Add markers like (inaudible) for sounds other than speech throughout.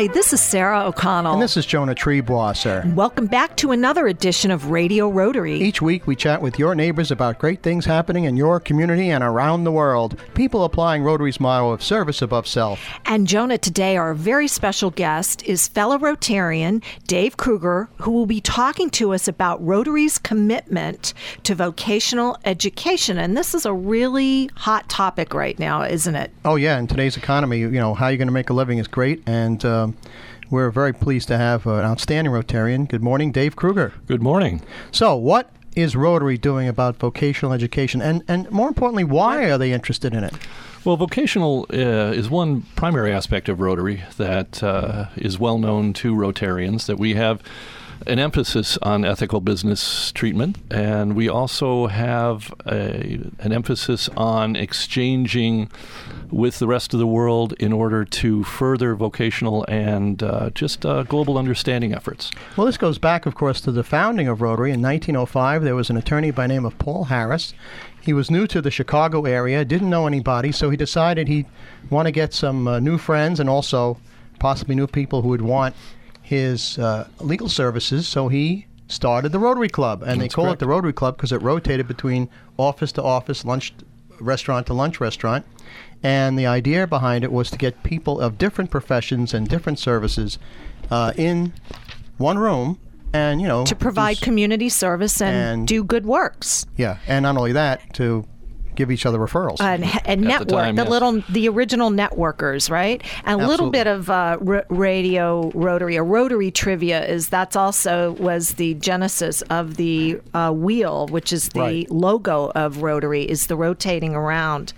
Hi, this is Sarah O'Connell. And this is Jonah Triebwasser. Welcome back to another edition of Radio Rotary. Each week we chat with your neighbors about great things happening in your community and around the world. People applying Rotary's motto of service above self. And Jonah, today our very special guest is fellow Rotarian Dave Kruger, who will be talking to us about Rotary's commitment to vocational education. And this is a really hot topic right now, isn't it? Oh, yeah. In today's economy, you know, how you're going to make a living is great. And um, we're very pleased to have an outstanding Rotarian. Good morning, Dave Kruger. Good morning. So, what is Rotary doing about vocational education? And, and more importantly, why are they interested in it? Well, vocational uh, is one primary aspect of Rotary that uh, is well known to Rotarians, that we have an emphasis on ethical business treatment, and we also have a, an emphasis on exchanging with the rest of the world in order to further vocational and uh, just uh, global understanding efforts. Well, this goes back, of course, to the founding of Rotary. In 1905, there was an attorney by name of Paul Harris. He was new to the Chicago area, didn't know anybody, so he decided he'd want to get some uh, new friends and also possibly new people who would want his uh, legal services. So he started the Rotary Club, and That's they call correct. it the Rotary Club because it rotated between office to office, lunch restaurant to lunch restaurant. And the idea behind it was to get people of different professions and different services uh, in one room, and you know To provide just- community service and, And- do good works. yeah, and not only that, to give each other referrals. and, and At the network time, the yes. little the original networkers right and a little bit of uh, r- radio rotary a rotary trivia is that's also was the genesis of the uh, wheel which is the Right. logo of rotary is the rotating around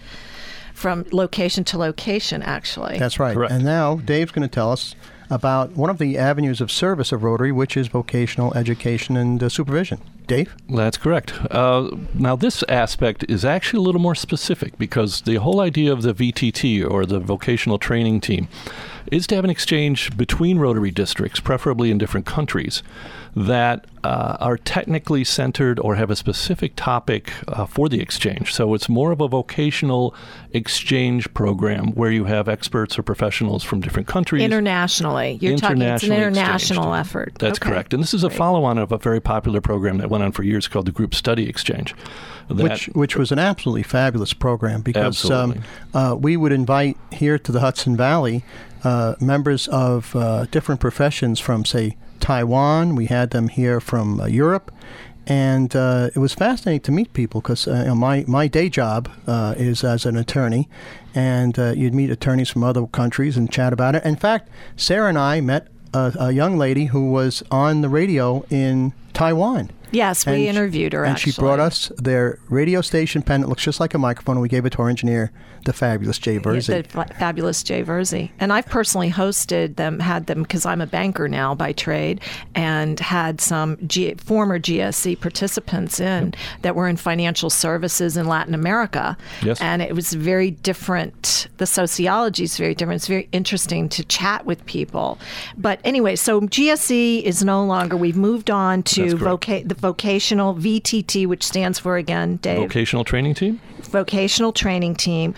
from location to location actually That's right. Correct. And now Dave's going to tell us about one of the avenues of service of Rotary, which is vocational education and uh, supervision. Dave? That's correct. Uh, now, this aspect is actually a little more specific because the whole idea of the VTT or the vocational training team is to have an exchange between Rotary districts, preferably in different countries, that uh, are technically centered or have a specific topic uh, for the exchange. So it's more of a vocational exchange program where you have experts or professionals from different countries. internationally you're talking it's an international exchanged. effort That's Okay. correct. And this is a follow on of a very popular program that went on for years called the Group Study Exchange. That, which which was an absolutely fabulous program because um, uh, we would invite here to the Hudson Valley uh, members of uh, different professions from, say, Taiwan. We had them here from uh, Europe. And uh, it was fascinating to meet people because uh, you know, my, my day job uh, is as an attorney, and uh, you'd meet attorneys from other countries and chat about it. In fact, Sarah and I met a, a young lady who was on the radio in Taiwan. Yes we And interviewed her and actually she brought us their radio station pen. It looks just like a microphone. And we gave it to our engineer, the fabulous Jay Versey. The fa- fabulous Jay Verzi. And I've personally hosted them, had them because I'm a banker now by trade, and had some G- former GSC participants in that were in financial services in Latin America. Yes. And it was very different. The sociology is very different. It's very interesting to chat with people. But anyway, so GSC is no longer, we've moved on to voca- the vocational VTT, which stands for again, Dave vocational training team? vocational training team,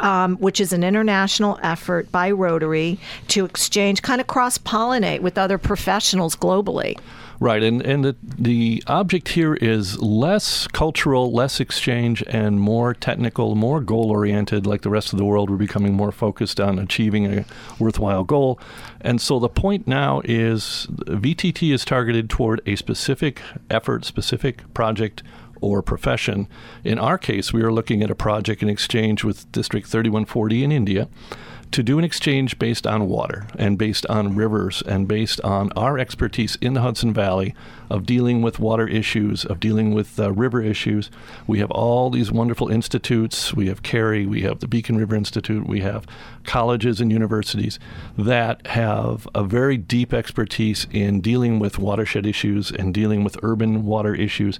um, which is an international effort by Rotary to exchange, kind of cross pollinate with other professionals globally. Right, and, and the, the object here is less cultural, less exchange, and more technical, more goal oriented. Like the rest of the world, we're becoming more focused on achieving a worthwhile goal. And so the point now is VTT is targeted toward a specific effort, specific project, or profession. In our case, we are looking at a project in exchange with District 3140 in India to do an exchange based on water and based on rivers and based on our expertise in the Hudson Valley of dealing with water issues, of dealing with uh, river issues. We have all these wonderful institutes. We have Cary, we have the Beacon River Institute, we have colleges and universities that have a very deep expertise in dealing with watershed issues and dealing with urban water issues.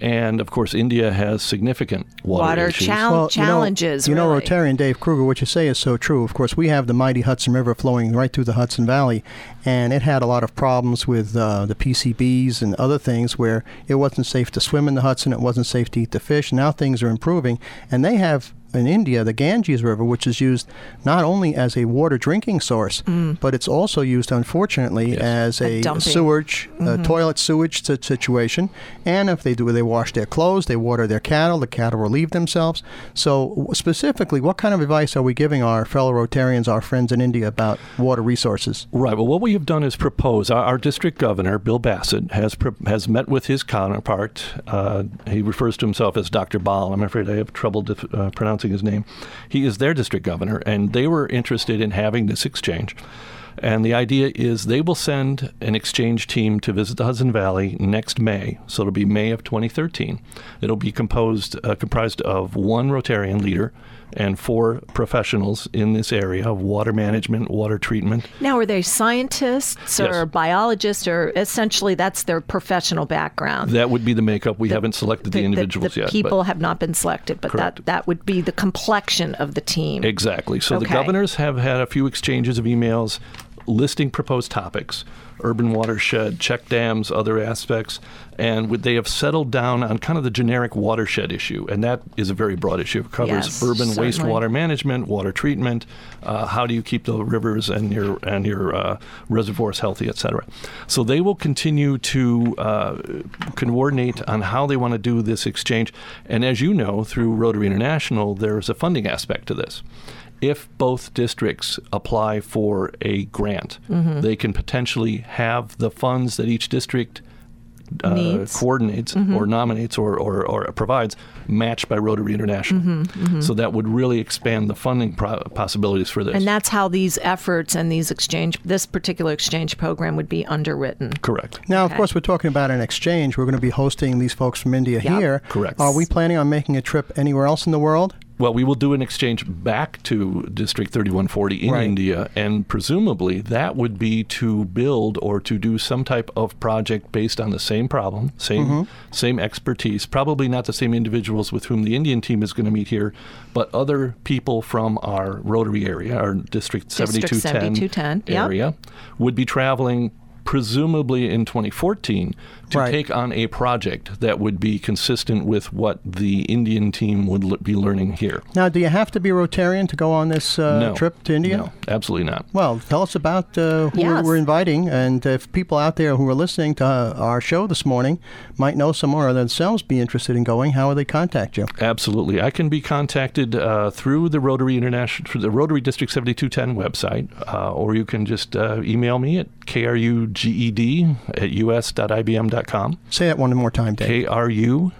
And of course, India has significant water, Water issues. chal- Well, you know- challenges. You know. Rotarian Dave Kruger, what you say is so true. Of course, we have the mighty Hudson River flowing right through the Hudson Valley, and it had a lot of problems with uh, the PCBs and other things where it wasn't safe to swim in the Hudson, it wasn't safe to eat the fish. Now things are improving, and they have in India, the Ganges River, which is used not only as a water drinking source, but it's also used, unfortunately, Yes. as A a, dumping. sewage, uh, toilet sewage si- situation. And if they do, they wash their clothes, they water their cattle, the cattle relieve themselves. So, w- specifically, what kind of advice are we giving our fellow Rotarians, our friends in India, about water resources? Right. Well, what we have done is propose. Our, our district governor, Bill Bassett, has pro- has met with his counterpart. Uh, he refers to himself as Dr. Ball. I'm afraid I have trouble dif- uh, pronouncing his name. He is their district governor, and they were interested in having this exchange. And the idea is they will send an exchange team to visit the Hudson Valley next May. So it'll be May of 2013. It'll be composed uh, comprised of one Rotarian leader and four professionals in this area of water management, water treatment, Now, are they scientists or Yes. biologists, or essentially that's their professional background? That would be the makeup. We haven't selected the, individuals the yet. people but have not been selected, but that Correct. that would be the complexion of the team. exactly. So the governors have had a few exchanges of emails listing proposed topics: urban watershed, check dams, other aspects, and would they have settled down on kind of the generic watershed issue, and that is a very broad issue. It covers Yes, urban certainly. wastewater management, water treatment, uh, how do you keep the rivers and your and your uh, reservoirs healthy, et cetera. So they will continue to uh, coordinate on how they want to do this exchange. And as you know, through Rotary International, there's a funding aspect to this. If both districts apply for a grant, Mm-hmm. they can potentially have the funds that each district uh, coordinates Mm-hmm. or nominates or, or, or provides matched by Rotary International. Mm-hmm, So that would really expand the funding pro- possibilities for this. And that's how these efforts and these exchange, this particular exchange program would be underwritten. Correct. Now, of course, we're talking about an exchange. We're going to be hosting these folks from India Yep. here. Correct. Are we planning on making a trip anywhere else in the world? Well, we will do an exchange back to District 3140 in Right. India, and presumably that would be to build or to do some type of project based on the same problem, same Mm-hmm. same expertise. Probably not the same individuals with whom the Indian team is going to meet here, but other people from our Rotary area, our District District 7210, 7210, yep. area, would be traveling. Presumably in 2014, to Right. take on a project that would be consistent with what the Indian team would l- be learning here. Now, do you have to be Rotarian to go on this uh, no. trip to India? No, absolutely not. Well, tell us about uh, who Yes. we're, we're inviting, and if people out there who are listening to uh, our show this morning might know someone or themselves be interested in going, how would they contact you? Absolutely. I can be contacted uh, through the Rotary International, through the Rotary District 7210 website, uh, or you can just uh, email me at kruged at us.ibm.com. Say that one more time, Dave. kruged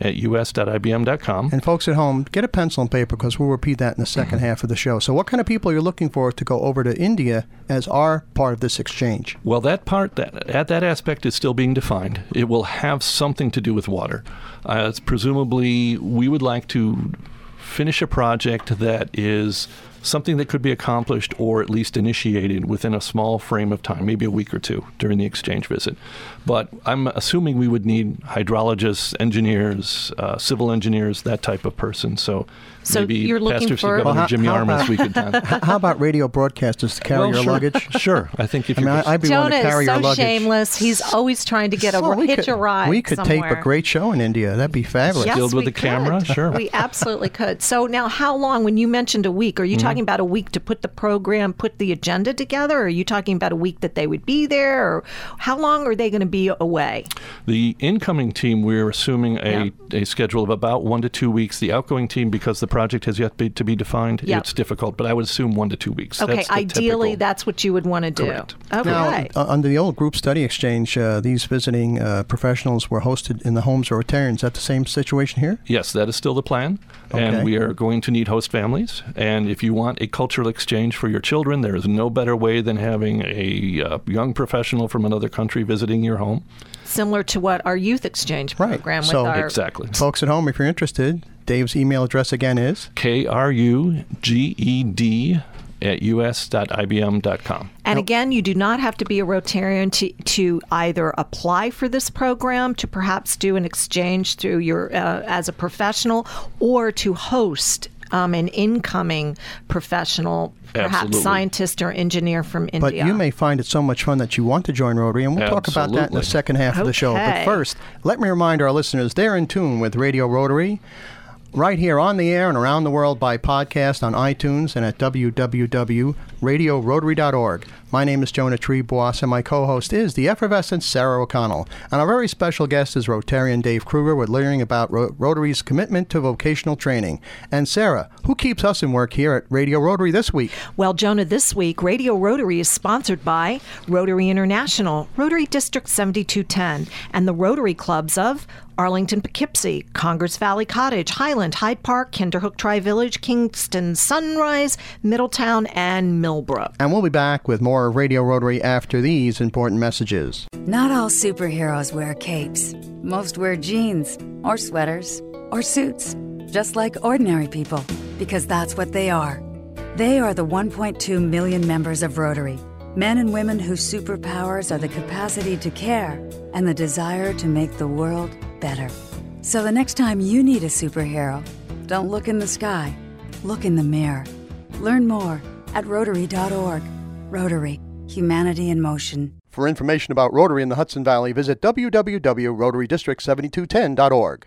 at us.ibm.com. And folks at home, get a pencil and paper because we'll repeat that in the 2nd half of the show. So, what kind of people are you looking for to go over to India as our part of this exchange? Well, that part, that at that aspect, is still being defined. It will have something to do with water. Uh, it's presumably, we would like to finish a project that is something that could be accomplished or at least initiated within a small frame of time, maybe a week or two during the exchange visit. But I'm assuming we would need hydrologists, engineers, uh, civil engineers, that type of person. So, So maybe you're looking Pastor for- Governor Well, how- Jimmy how Armas about- we could. (laughs) How about radio broadcasters to carry well, your sure. luggage? (laughs) Sure, I think if I you mean, could- I, I'd be willing Jonah to carry is your so luggage. shameless. He's always trying to get a we hitch could, a ride. we could tape a great show in India. That'd be fabulous. Yes, Filled with we the camera? could. Sure. We absolutely could. So now, how long? When you mentioned a week, are Mm-hmm. you talking about a week to put the program, put the agenda together? Or are you talking about a week that they would be there? Or how long are they going to be away? The incoming team, we're assuming a, a schedule of about one to two weeks. The outgoing team, because the project has yet be, to be defined, Yep. it's difficult, but I would assume one to two weeks. Okay, That's ideally, typical- that's what you would want to do. Correct. Okay. Now, uh, under the old group study exchange, uh, these visiting uh, professionals were hosted in the homes of Rotarians. Is that the same situation here? Yes, that is still the plan. Okay. And we are going to need host families. And if you want a cultural exchange for your children, there is no better way than having a uh, young professional from another country visiting your home. Similar to what our youth exchange Right. program with So- our Exactly. Folks at home, if you're interested, Dave's email address again is K R U G E D at us.ibm.com. And again, you do not have to be a Rotarian to, to either apply for this program, to perhaps do an exchange through your uh, as a professional, or to host um, an incoming professional, perhaps Absolutely. scientist or engineer from India. But you may find it so much fun that you want to join Rotary, and we'll talk about that in the second half of the show. But first, let me remind our listeners they're in tune with Radio Rotary. Right here on the air and around the world by podcast on iTunes and at www.radiorotary.org. My name is Jonah Triebwasser, and my co-host is the effervescent Sarah O'Connell. And our very special guest is Rotarian Dave Kruger with learning about Ro- Rotary's commitment to vocational training. And Sarah, who keeps us in work here at Radio Rotary this week? Well, Jonah, this week, Radio Rotary is sponsored by Rotary International, Rotary District 7210, and the Rotary Clubs of Arlington, Poughkeepsie, Congers Valley Cottage, Highland, Hyde Park, Kinderhook Tri Village, Kingston Sunrise, Middletown, and Millbrook. And we'll be back with more Radio Rotary after these important messages. Not all superheroes wear capes. Most wear jeans, or sweaters, or suits, just like ordinary people, because that's what they are. They are the 1.2 million members of Rotary, men and women whose superpowers are the capacity to care and the desire to make the world better. So the next time you need a superhero, don't look in the sky, look in the mirror. Learn more at Rotary.org. Rotary, humanity in motion. For information about Rotary in the Hudson Valley, visit www.rotarydistrict7210.org.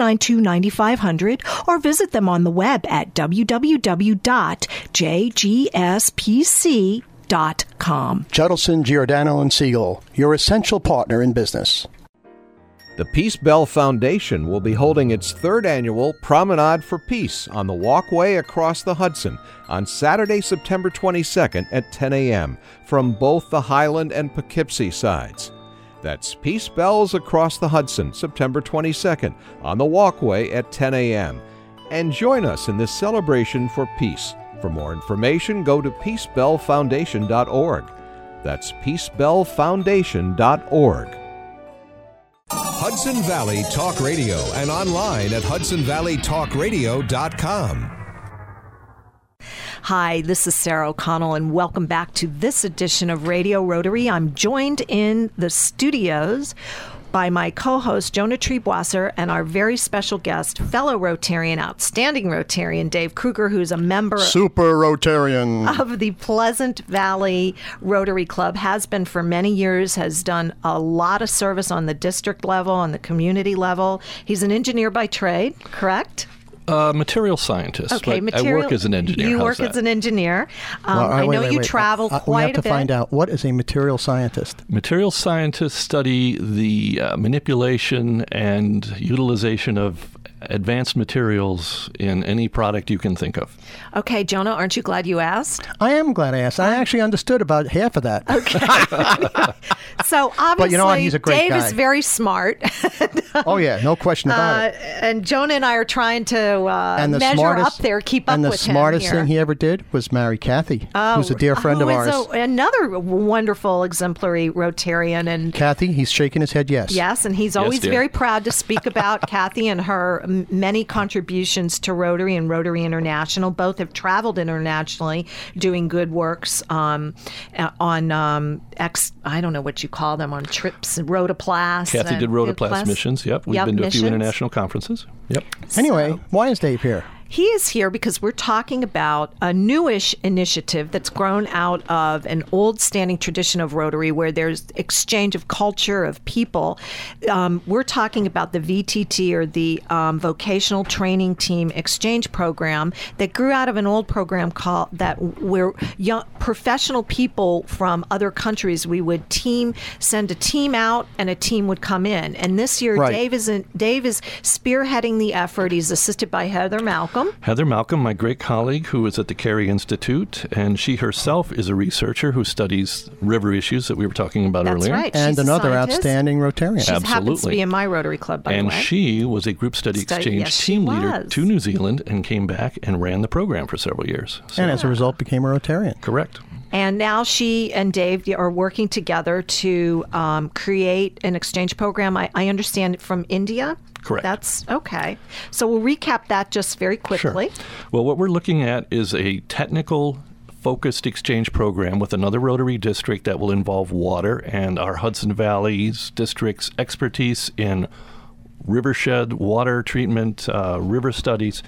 692 9500 or visit them on the web at www.jgspc.com. Judelson, Giordano and Siegel, your essential partner in business. The Peace Bell Foundation will be holding its third annual Promenade for Peace on the walkway across the Hudson on Saturday, September 22nd at 10 a.m. from both the Highland and Poughkeepsie sides. That's Peace Bells Across the Hudson, September 22nd, on the walkway at 10 a.m. And join us in this celebration for peace. For more information, go to peacebellfoundation.org. That's peacebellfoundation.org. Hudson Valley Talk Radio and online at hudsonvalleytalkradio.com. Hi, this is Sarah O'Connell, and welcome back to this edition of Radio Rotary. I'm joined in the studios by my co-host Jonah Triebwasser and our very special guest, fellow Rotarian, outstanding Rotarian Dave Kruger, who's a member Super Rotarian of the Pleasant Valley Rotary Club, has been for many years, has done a lot of service on the district level, on the community level. He's an engineer by trade, correct? Uh, material scientist. Okay, but material. I work as an engineer. You How's work that? as an engineer. Um, Well, I wait, know wait, you wait. travel Uh, quite We have to bit. find out what is a material scientist. Material scientists study the uh, manipulation and utilization of advanced materials in any product you can think of. Okay, Jonah, aren't you glad you asked? I am glad I asked. I actually understood about half of that. Okay. (laughs) so obviously, you know what? He's a great Dave guy. is very smart, (laughs) Oh yeah, no question about uh, it. and Jonah and I are trying to uh, And the measure smartest, up there, keep up with him. and the smartest thing he ever did was marry Kathy, who's a dear friend who of is ours. a- another wonderful, exemplary Rotarian, and Kathy, he's shaking his head yes. Yes, and he's always dear. very proud to speak about (laughs) Kathy and her m- many contributions to Rotary and Rotary International. Both have traveled internationally doing good works um, uh, on um, ex. I don't know what you call them on trips, Rotoplast. Kathy and- did Rotoplast missions. Yep, we've Yep, been to a few international conferences. Yep. Anyway, why is Dave here? He is here because we're talking about a newish initiative that's grown out of an old standing tradition of Rotary where there's exchange of culture, of people. Um, we're talking about the VTT or the um, Vocational Training Team Exchange Program that grew out of an old program called that where young professional people from other countries we would team send a team out and a team would come in. And this year Right. Dave is in, Dave is spearheading the effort. He's assisted by Heather Malcolm. Heather Malcolm, my great colleague who is at the Cary Institute, and she herself is a researcher who studies river issues that we were talking about That's earlier. right. And She's another scientist. outstanding Rotarian. She happens to Absolutely. be in my Rotary Club, by and the way. And she was a group study Study- exchange yes, team leader to New Zealand and came back and ran the program for several years. So, and as a result became a Rotarian. correct. And now she and Dave are working together to um, create an exchange program. I, I understand from India. Correct. That's okay. So we'll recap that just very quickly. Sure. Well, what we're looking at is a technical focused exchange program with another Rotary district that will involve water and our Hudson Valley's district's expertise in rivershed water treatment, uh, river studies,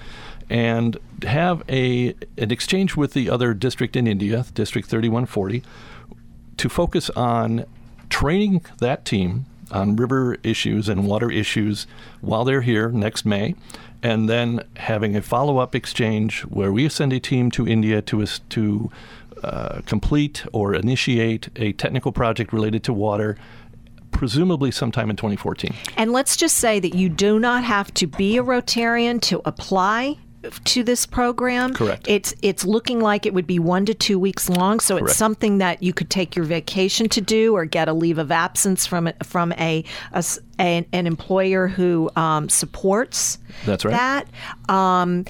and have a an exchange with the other district in India, District 3140, to focus on training that team on river issues and water issues while they're here next May, and then having a follow up exchange where we send a team to India to, to uh, complete or initiate a technical project related to water. Presumably sometime in 2014. And let's just say that you do not have to be a Rotarian to apply to this program. Correct. It's it's looking like it would be one to two weeks long, so Correct. it's something that you could take your vacation to do, or get a leave of absence from it from a, a s- an, an employer who um, supports. That's right. That um,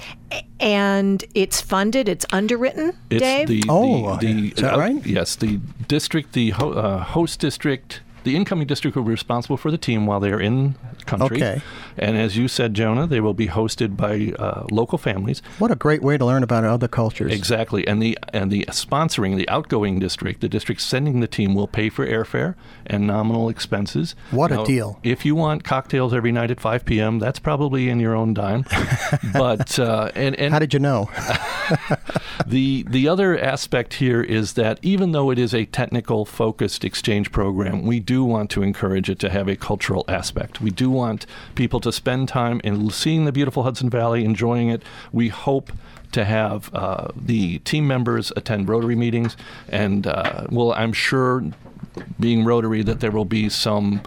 and it's funded. It's underwritten. It's Dave. the, Oh, the, the is that uh, right? Yes, the district, the ho- uh, host district, the incoming district will be responsible for the team while they are in country. Okay. And as you said, Jonah, they will be hosted by uh, local families. What a great way to learn about other cultures. Exactly, and the and the sponsoring, the outgoing district, the district sending the team will pay for airfare and nominal expenses. What a deal. If you want cocktails every night at 5 p.m., that's probably in your own dime. (laughs) but uh, and and How did you know? (laughs) (laughs) the the other aspect here is that even though it is a technical focused exchange program, we do want to encourage it to have a cultural aspect. We do want people to spend time in seeing the beautiful Hudson Valley, enjoying it. We hope to have uh, the team members attend Rotary meetings, and uh, well, I'm sure, being Rotary, that there will be some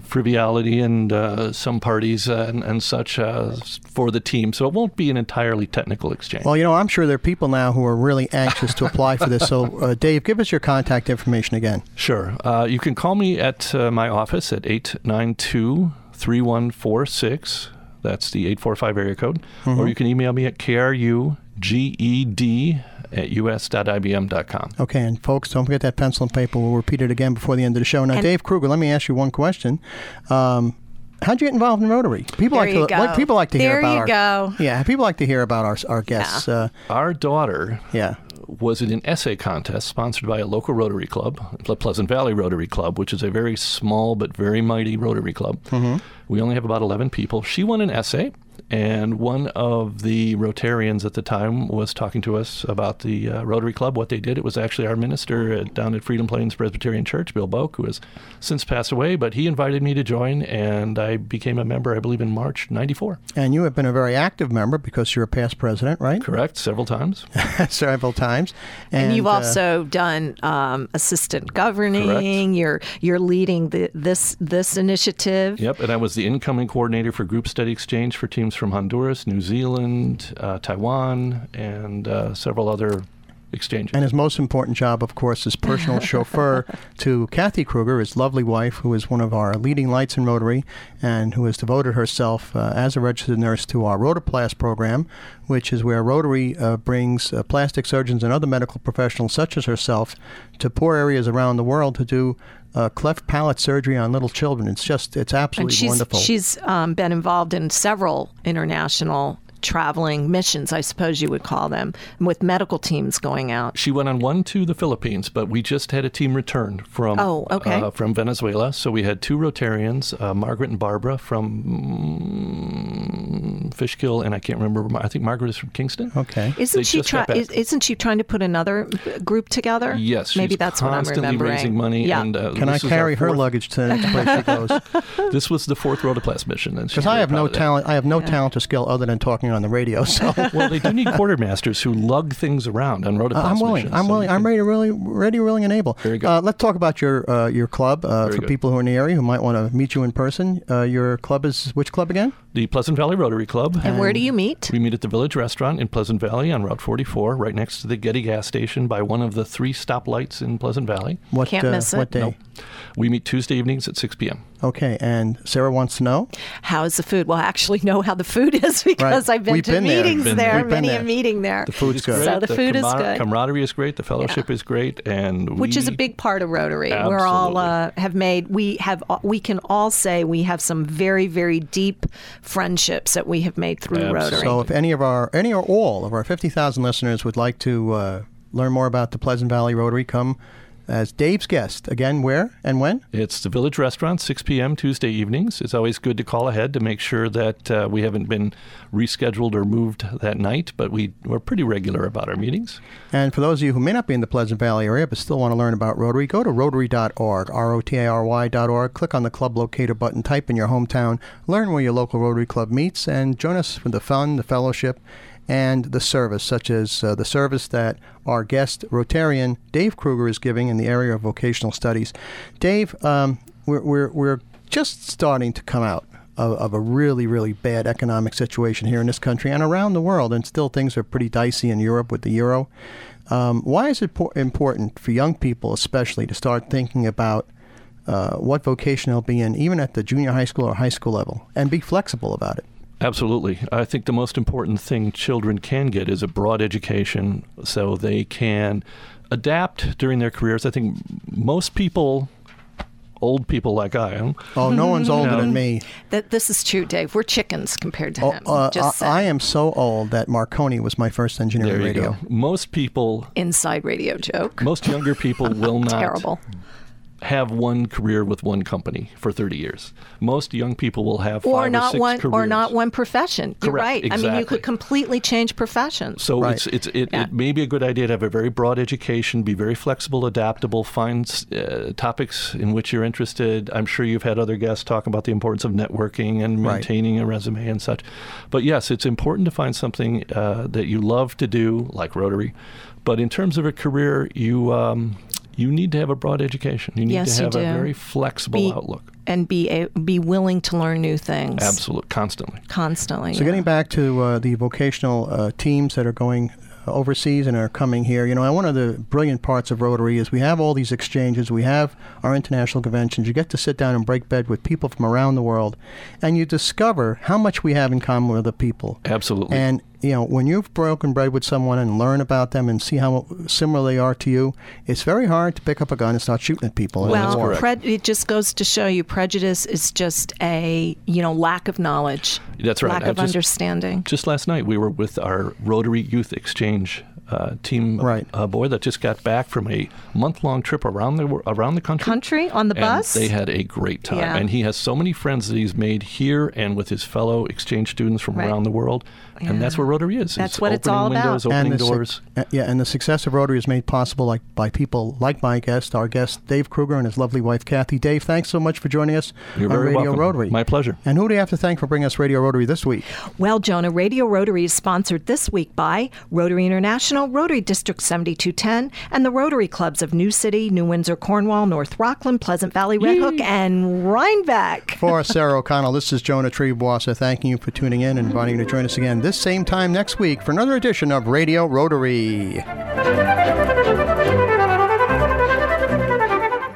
frivolity and uh, some parties uh, and, and such uh, for the team. So it won't be an entirely technical exchange. Well, you know, I'm sure there are people now who are really anxious to apply for this. So, (laughs) uh, Dave, give us your contact information again. Sure. Uh, you can call me at uh, my office at 892 3146. That's the 845 area code. Or you can email me at kruged at us.ibm.com. Okay, and folks, don't forget that pencil and paper. We'll repeat it again before the end of the show. Now, And- Dave Kruger, let me ask you one question. Um, how'd you get involved in Rotary? People There like you to like, people like to hear There about you our go. yeah. People like to hear about our our guests. Uh, Our daughter yeah. was in an essay contest sponsored by a local Rotary Club, the Pleasant Valley Rotary Club, which is a very small but very mighty Rotary Club. We only have about 11 people. She won an essay, and one of the Rotarians at the time was talking to us about the uh, Rotary Club, what they did. It was actually our minister at, down at Freedom Plains Presbyterian Church, Bill Boak, who has since passed away, but he invited me to join, and I became a member, I believe, in March 94. And you have been a very active member because you're a past president, right? Correct, several times. (laughs) Several times. And, you've uh, also done um, assistant governing. You're you're leading the, this this initiative. Yep, and I was the incoming coordinator for group study exchange for teams from Honduras, New Zealand, uh, Taiwan, and uh, several other exchanges. And his most important job, of course, is personal (laughs) chauffeur to Kathy Kruger, his lovely wife, who is one of our leading lights in Rotary and who has devoted herself uh, as a registered nurse to our Rotoplast program, which is where Rotary uh, brings uh, plastic surgeons and other medical professionals, such as herself, to poor areas around the world to do uh, cleft palate surgery on little children. It's just, it's and absolutely she's wonderful. she's um, been involved in several international traveling missions, I suppose you would call them, with medical teams going out. she went on one to the Philippines, but we just had a team return from Oh, okay. uh, from Venezuela. So we had two Rotarians, uh, Margaret and Barbara from mm, Fishkill, and I can't remember. I think Margaret is from Kingston. okay. Isn't They she trying? Is, isn't she trying to put another group together? Yes, maybe that's what I'm constantly remembering. raising money. Yeah. And, uh, Can I this is our carry her fourth- luggage to the next place she goes? (laughs) This was the fourth Rotoplast mission, and Because I have no talent. I have no talent or skill other than talking on the radio. (laughs) So Well, they do need (laughs) quartermasters who lug things around on Rotoplast I'm willing. missions, I'm so willing. I'm ready, to really, ready, willing, and able. Very good. Uh, let's talk about your uh, your club uh, for good. people who are in the area who might want to meet you in person. Uh, your club is which club again? The Pleasant Valley Rotary Club. And where do you meet? We meet at the Village Restaurant in Pleasant Valley on Route 44, right next to the Getty gas station by one of the three stoplights in Pleasant Valley. What, Can't uh, miss it. What day? Nope. We meet Tuesday evenings at 6 p.m. Okay, and Sarah wants to know. How is the food? Well, I actually know how the food is (laughs) because Right. I've been We've to been meetings there, there. Many there. a meeting there. The food's good. So the food is good. Camaraderie is great. The fellowship is great, and which is a big part of Rotary. We're all uh, have made we have we can all say we have some very very deep friendships that we have made through Absolutely. Rotary. So if any of our, any or all of our 50,000 listeners would like to uh, learn more about the Pleasant Valley Rotary, come as Dave's guest. Again, where and when? It's the Village Restaurant, 6 p.m. Tuesday evenings. It's always good to call ahead to make sure that uh, we haven't been rescheduled or moved that night, but we, we're pretty regular about our meetings. And for those of you who may not be in the Pleasant Valley area but still want to learn about Rotary, go to rotary.org, R O T A R Y.org. Click on the club locator button, type in your hometown, learn where your local Rotary Club meets, and join us for the fun, the fellowship, and the service, such as uh, the service that our guest Rotarian Dave Kruger is giving in the area of vocational studies. Dave, um, we're, we're, we're just starting to come out of, a really, really bad economic situation here in this country and around the world, and still things are pretty dicey in Europe with the euro. Um, why is it po- important for young people, especially, to start thinking about uh, what vocation they'll be in, even at the junior high school or high school level, and be flexible about it? Absolutely. I think the most important thing children can get is a broad education so they can adapt during their careers. I think most people, old people like I am, Oh, no one's older No. than me. that this is true, Dave. We're chickens compared to Oh, him. uh, Just I, I am so old that Marconi was my first engineering there you radio. go. Most people, inside radio joke. most younger people will (laughs) not Terrible. Have one career with one company for 30 years. Most young people will have five Or or not six one, careers. or not one profession. You're Correct, right. I mean, you could completely change professions. So Right. it's it's it, Yeah. it may be a good idea to have a very broad education, be very flexible, adaptable, find uh, topics in which you're interested. I'm sure you've had other guests talk about the importance of networking and Right. maintaining a resume and such. But yes, it's important to find something uh, that you love to do, like Rotary. But in terms of a career, you um, you need to have a broad education. You need Yes, to have a very flexible Be- outlook. and be a, be willing to learn new things. Absolutely, constantly. Constantly. So, yeah. getting back to uh, the vocational uh, teams that are going uh, overseas and are coming here, you know, one of the brilliant parts of Rotary is we have all these exchanges, we have our international conventions. You get to sit down and break bed with people from around the world, and you discover how much we have in common with other people. Absolutely. And you know, when you've broken bread with someone and learn about them and see how similar they are to you, it's very hard to pick up a gun and start shooting at people. Well, anymore. correct. it just goes to show you prejudice is just a you know lack of knowledge. That's right. Lack I of just- understanding. Just last night, we were with our Rotary Youth Exchange uh, team Right. uh, boy that just got back from a month-long trip around the around the country. Country on the and bus. They had a great time, Yeah. and he has so many friends that he's made here and with his fellow exchange students from Right. around the world, and that's Yeah. what Rotary is. That's It's what it's opening all about. windows, Opening the suc- doors. uh, yeah, and the success of Rotary is made possible like by people like my guest, our guest Dave Kruger and his lovely wife Kathy. Dave, thanks so much for joining us You're on very Radio welcome. Rotary. My pleasure. And who do you have to thank for bringing us Radio Rotary this week? Well, Jonah, Radio Rotary is sponsored this week by Rotary International, Rotary District 7210, and the Rotary Clubs of New City, New Windsor, Cornwall, North Rockland, Pleasant Valley, Red Hook, and Rhinebeck. For Sarah O'Connell, this is Jonah Triebwasser thanking you for tuning in and inviting you to join us again this same time next week for another edition of Radio Rotary.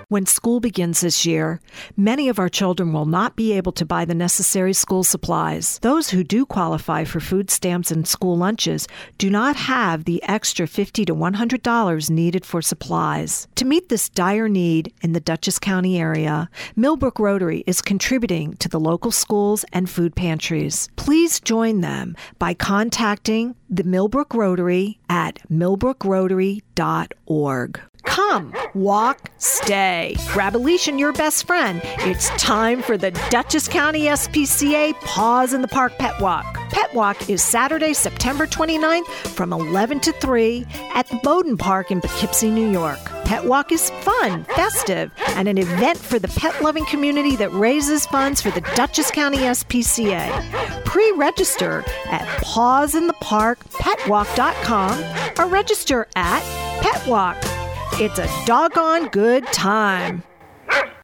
When school begins this year, many of our children will not be able to buy the necessary school supplies. Those who do qualify for food stamps and school lunches do not have the extra 50 to $100 needed for supplies. To meet this dire need in the Dutchess County area, Millbrook Rotary is contributing to the local schools and food pantries. Please join them by contacting the Millbrook Rotary at millbrookrotary.org. Come, walk, stay. Grab Alicia, and your best friend. It's time for the Dutchess County SPCA Paws in the Park Pet Walk. Pet Walk is Saturday, September 29th from 11 to 3 at the Bowdoin Park in Poughkeepsie, New York. Pet Walk is fun, festive, and an event for the pet loving community that raises funds for the Dutchess County SPCA. Pre register at pawsintheparkpetwalk.com or register at Pet Walk. It's a doggone good time.